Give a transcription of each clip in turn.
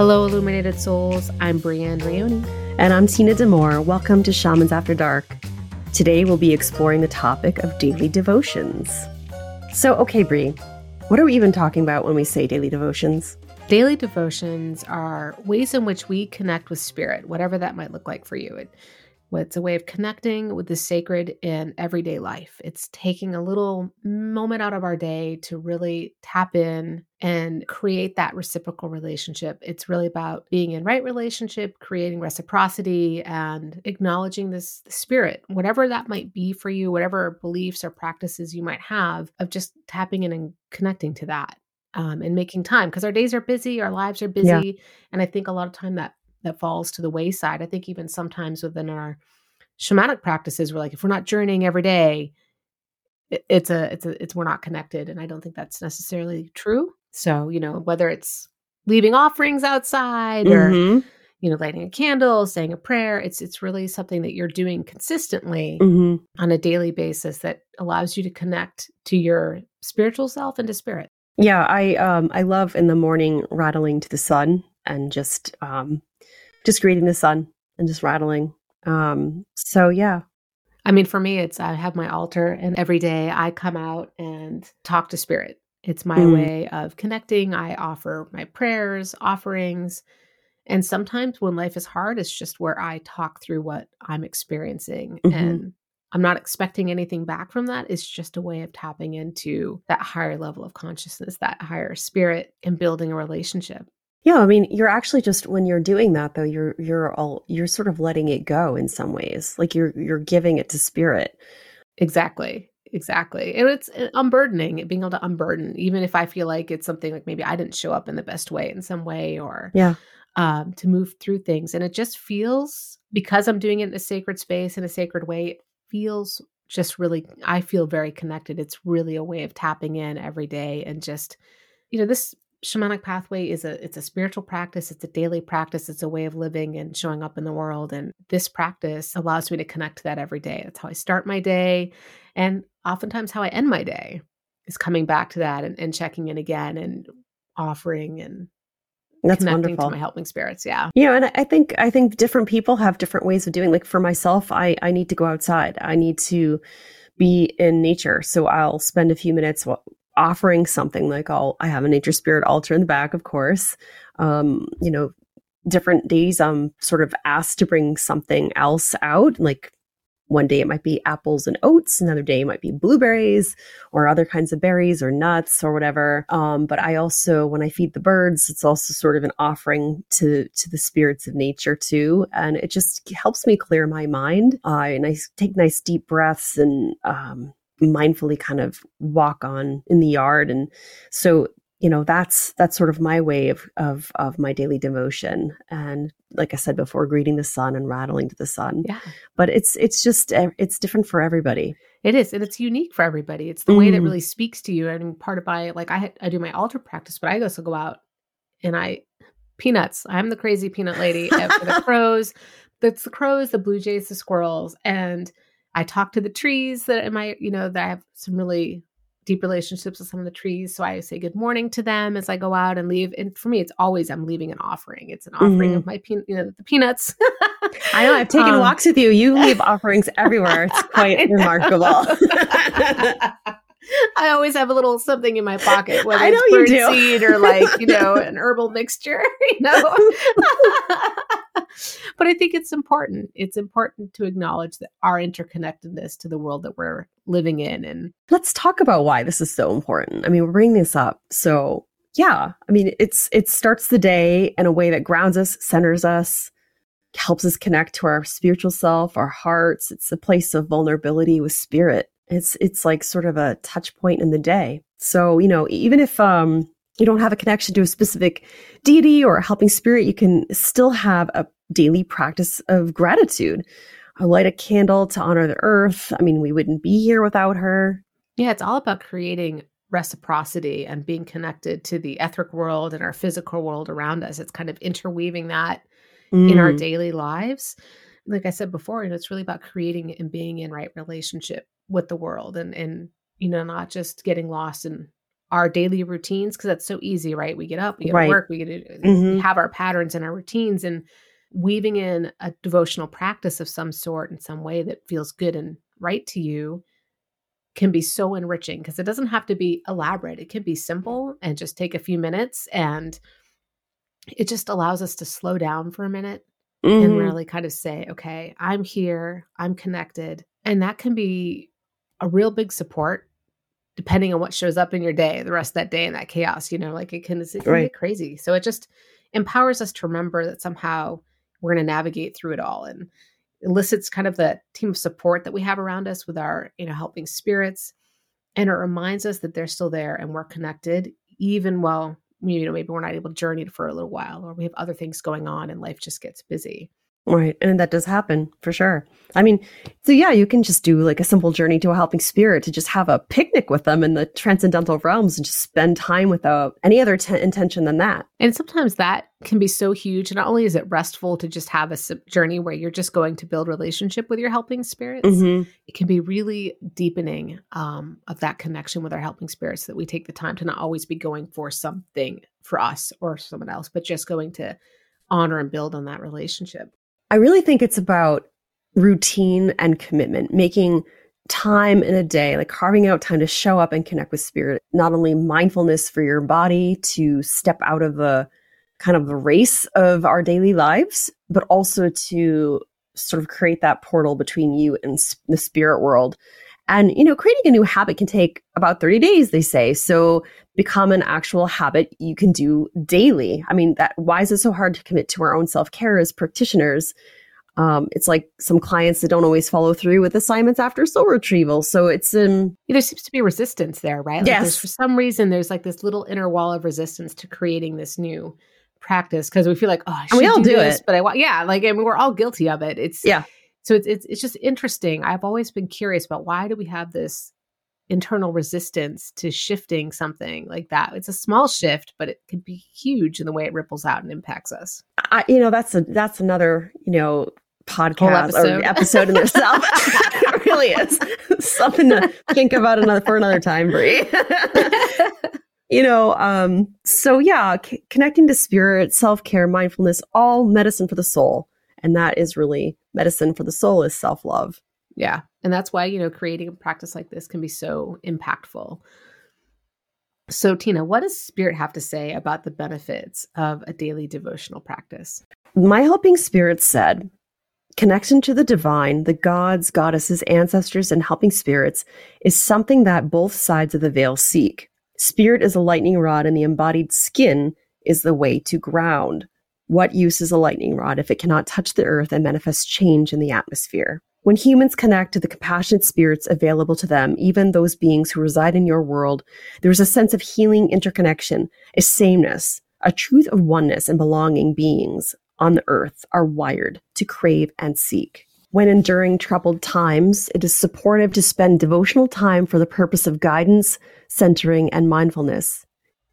Hello, Illuminated Souls. I'm Brienne Rioni. And I'm Tina Demore. Welcome to Shamans After Dark. Today we'll be exploring the topic of daily devotions. So, okay, Bri, what are we even talking about when we say daily devotions? Daily devotions are ways in which we connect with spirit, whatever that might look like for you. It, it's a way of connecting with the sacred in everyday life. It's taking a little moment out of our day to really tap in and create that reciprocal relationship. It's really about being in right relationship, creating reciprocity, and acknowledging this spirit, whatever that might be for you, whatever beliefs or practices you might have, of just tapping in and connecting to that. Um, and making time because our days are busy, our lives are busy, yeah. and I think a lot of time that that falls to the wayside. I think even sometimes within our shamanic practices, we're like, if we're not journeying every day, it's a it's a it's we're not connected, and I don't think that's necessarily true. So you know whether it's leaving offerings outside or mm-hmm. you know lighting a candle, saying a prayer, it's it's really something that you're doing consistently mm-hmm. on a daily basis that allows you to connect to your spiritual self and to spirit. Yeah, I um I love in the morning rattling to the sun and just um just greeting the sun and just rattling. Um, so yeah. I mean, for me, it's I have my altar, and every day I come out and talk to spirit. It's my mm. way of connecting. I offer my prayers, offerings. And sometimes when life is hard, it's just where I talk through what I'm experiencing. Mm-hmm. And I'm not expecting anything back from that. It's just a way of tapping into that higher level of consciousness, that higher spirit, and building a relationship. Yeah, I mean, you're actually just when you're doing that though, you're you're all you're sort of letting it go in some ways. Like you're you're giving it to spirit. Exactly. Exactly. And it's uh, unburdening, being able to unburden, even if I feel like it's something like maybe I didn't show up in the best way in some way or yeah. Um, to move through things. And it just feels because I'm doing it in a sacred space in a sacred way, it feels just really I feel very connected. It's really a way of tapping in every day and just you know, this shamanic pathway is a it's a spiritual practice it's a daily practice it's a way of living and showing up in the world. And this practice allows me to connect to that every day. That's how i start my day. And oftentimes how i end my day is coming back to that and, and checking in again and offering and that's connecting wonderful. to my helping spirits. Yeah. Yeah and i think i think different people have different ways of doing like for myself i i need to go outside. I need to be in nature. So i'll spend a few minutes offering something like I'll I have a nature spirit altar in the back, of course. Um, you know, different days I'm sort of asked to bring something else out. Like one day it might be apples and oats, another day it might be blueberries or other kinds of berries or nuts or whatever. Um, but I also, when I feed the birds, it's also sort of an offering to to the spirits of nature too, and it just helps me clear my mind. Uh, and I take nice deep breaths and um, mindfully kind of walk on in the yard. And so you know that's that's sort of my way of of of my daily devotion. And like i said before greeting the sun and rattling to the sun. Yeah. But it's it's just it's different for everybody. It is and it's unique for everybody. It's the mm. way that mm. really speaks to you. And part of my like i i do my altar practice but i also go out and i peanuts. I'm the crazy peanut lady for the crows that's the crows the blue jays the squirrels. And I talk to the trees that am I, you know, that I have some really deep relationships with some of the trees. So I say good morning to them as I go out and leave. And for me, it's always I'm leaving an offering. It's an offering mm-hmm. of my pe- you know, the peanuts. I know I've taken um, walks with you. You leave offerings everywhere. It's quite remarkable. I always have a little something in my pocket, whether I know it's bird seed or like, you know, an herbal mixture, you know. but I think it's important. It's important to acknowledge that our interconnectedness to the world that we're living in. And let's talk about why this is so important. I mean, we're bringing this up. So yeah, I mean, it's it starts the day in a way that grounds us, centers us, helps us connect to our spiritual self, our hearts. It's a place of vulnerability with spirit. It's it's like sort of a touch point in the day. So, you know, even if um you don't have a connection to a specific deity or a helping spirit, you can still have a daily practice of gratitude. I light a candle to honor the earth. I mean, we wouldn't be here without her. Yeah, it's all about creating reciprocity and being connected to the etheric world and our physical world around us. It's kind of interweaving that mm. in our mm. daily lives. Like I said before, you know, it's really about creating and being in right relationship with the world and and you know, not just getting lost in our daily routines because that's so easy, right? We get up, we get Right. to work, we get to Mhm. we have our patterns and our routines, and weaving in a devotional practice of some sort in some way that feels good and right to you can be so enriching because it doesn't have to be elaborate. It can be simple and just take a few minutes and it just allows us to slow down for a minute and Mhm. really kind of say, okay, I'm here, I'm connected. And that can be a real big support depending on what shows up in your day, the rest of that day and that chaos, you know, like it can, it can Right. get crazy. So it just empowers us to remember that somehow we're going to navigate through it all and elicits kind of the team of support that we have around us with our, you know, helping spirits. And it reminds us that they're still there and we're connected, even while, you know, maybe we're not able to journey for a little while or we have other things going on and life just gets busy. Right. And that does happen for sure. I mean, so yeah, you can just do like a simple journey to a helping spirit to just have a picnic with them in the transcendental realms and just spend time without any other t- intention than that. And sometimes that can be so huge. Not only is it restful to just have a journey where you're just going to build relationship with your helping spirits, Mhm. it can be really deepening um, of that connection with our helping spirits that we take the time to not always be going for something for us or someone else, but just going to honor and build on that relationship. I really think it's about routine and commitment, making time in a day, like carving out time to show up and connect with spirit, not only mindfulness for your body to step out of the kind of the race of our daily lives, but also to sort of create that portal between you and the spirit world. And, you know, creating a new habit can take about 30 days, they say. So become an actual habit you can do daily. I mean, that why is it so hard to commit to our own self-care as practitioners? Um, it's like some clients that don't always follow through with assignments after soul retrieval. So it's um Yeah, There seems to be resistance there, right? Like Yes. for some reason, there's like this little inner wall of resistance to creating this new practice because we feel like, oh, I And we should all do this, it. but I want, yeah, like I mean, we're all guilty of it. It's Yeah. So it's it's it's just interesting. I've always been curious about why do we have this internal resistance to shifting something like that? It's a small shift, but it can be huge in the way it ripples out and impacts us. I, you know that's a that's another you know podcast episode. or episode in itself. it really is something to think about another for another time, Bri. you know, um, so yeah, c- connecting to spirit, self care, mindfulness, all medicine for the soul, and that is really medicine for the soul is self love. Yeah. And that's why, you know, creating a practice like this can be so impactful. So, Tina, what does Spirit have to say about the benefits of a daily devotional practice? My helping spirit said, connection to the divine, the gods, goddesses, ancestors, and helping spirits is something that both sides of the veil seek. Spirit is a lightning rod, and the embodied skin is the way to ground. What use is a lightning rod if it cannot touch the earth and manifest change in the atmosphere? When humans connect to the compassionate spirits available to them, even those beings who reside in your world, there is a sense of healing interconnection, a sameness, a truth of oneness and belonging beings on the earth are wired to crave and seek. When enduring troubled times, it is supportive to spend devotional time for the purpose of guidance, centering, and mindfulness.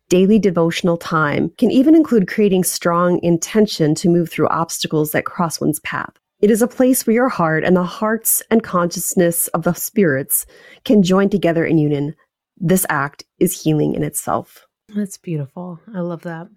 Daily devotional time can even include creating strong intention to move through obstacles that cross one's path. It is a place where your heart and the hearts and consciousness of the spirits can join together in union. This act is healing in itself. That's beautiful. I love that.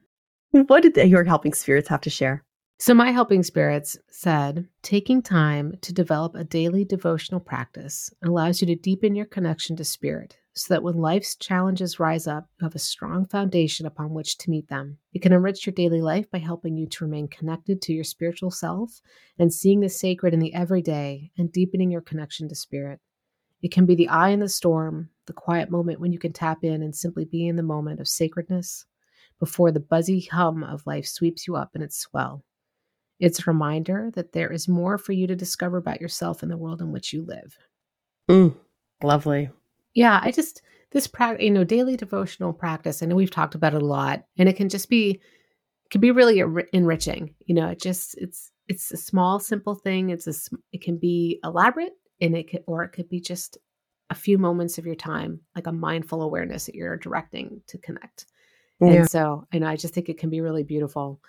What did your helping spirits have to share? So, my helping spirits said taking time to develop a daily devotional practice allows you to deepen your connection to spirit so that when life's challenges rise up, you have a strong foundation upon which to meet them. It can enrich your daily life by helping you to remain connected to your spiritual self and seeing the sacred in the everyday and deepening your connection to spirit. It can be the eye in the storm, the quiet moment when you can tap in and simply be in the moment of sacredness before the buzzy hum of life sweeps you up in its swell. It's a reminder that there is more for you to discover about yourself and the world in which you live. Mm, lovely. Yeah, I just this practice, you know, daily devotional practice. I know we've talked about it a lot, and it can just be, can be really enri- enriching. You know, it just it's it's a small, simple thing. It's a it can be elaborate, and it could or it could be just a few moments of your time, like a mindful awareness that you're directing to connect. Yeah. And so, and I just think it can be really beautiful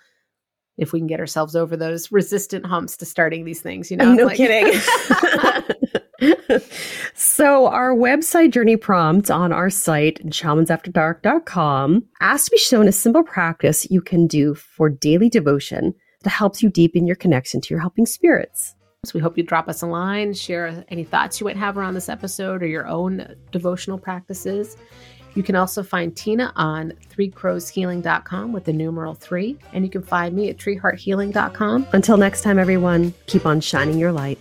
if we can get ourselves over those resistant humps to starting these things. You know, no like- kidding. So, our website journey prompt on our site, shamansafterdark.com, asks to be shown a simple practice you can do for daily devotion that helps you deepen your connection to your helping spirits. So we hope you drop us a line, share any thoughts you might have around this episode or your own devotional practices. You can also find Tina on threecrowshealing.com with the numeral three, and you can find me at treehearthealing.com. Until next time, everyone, keep on shining your light.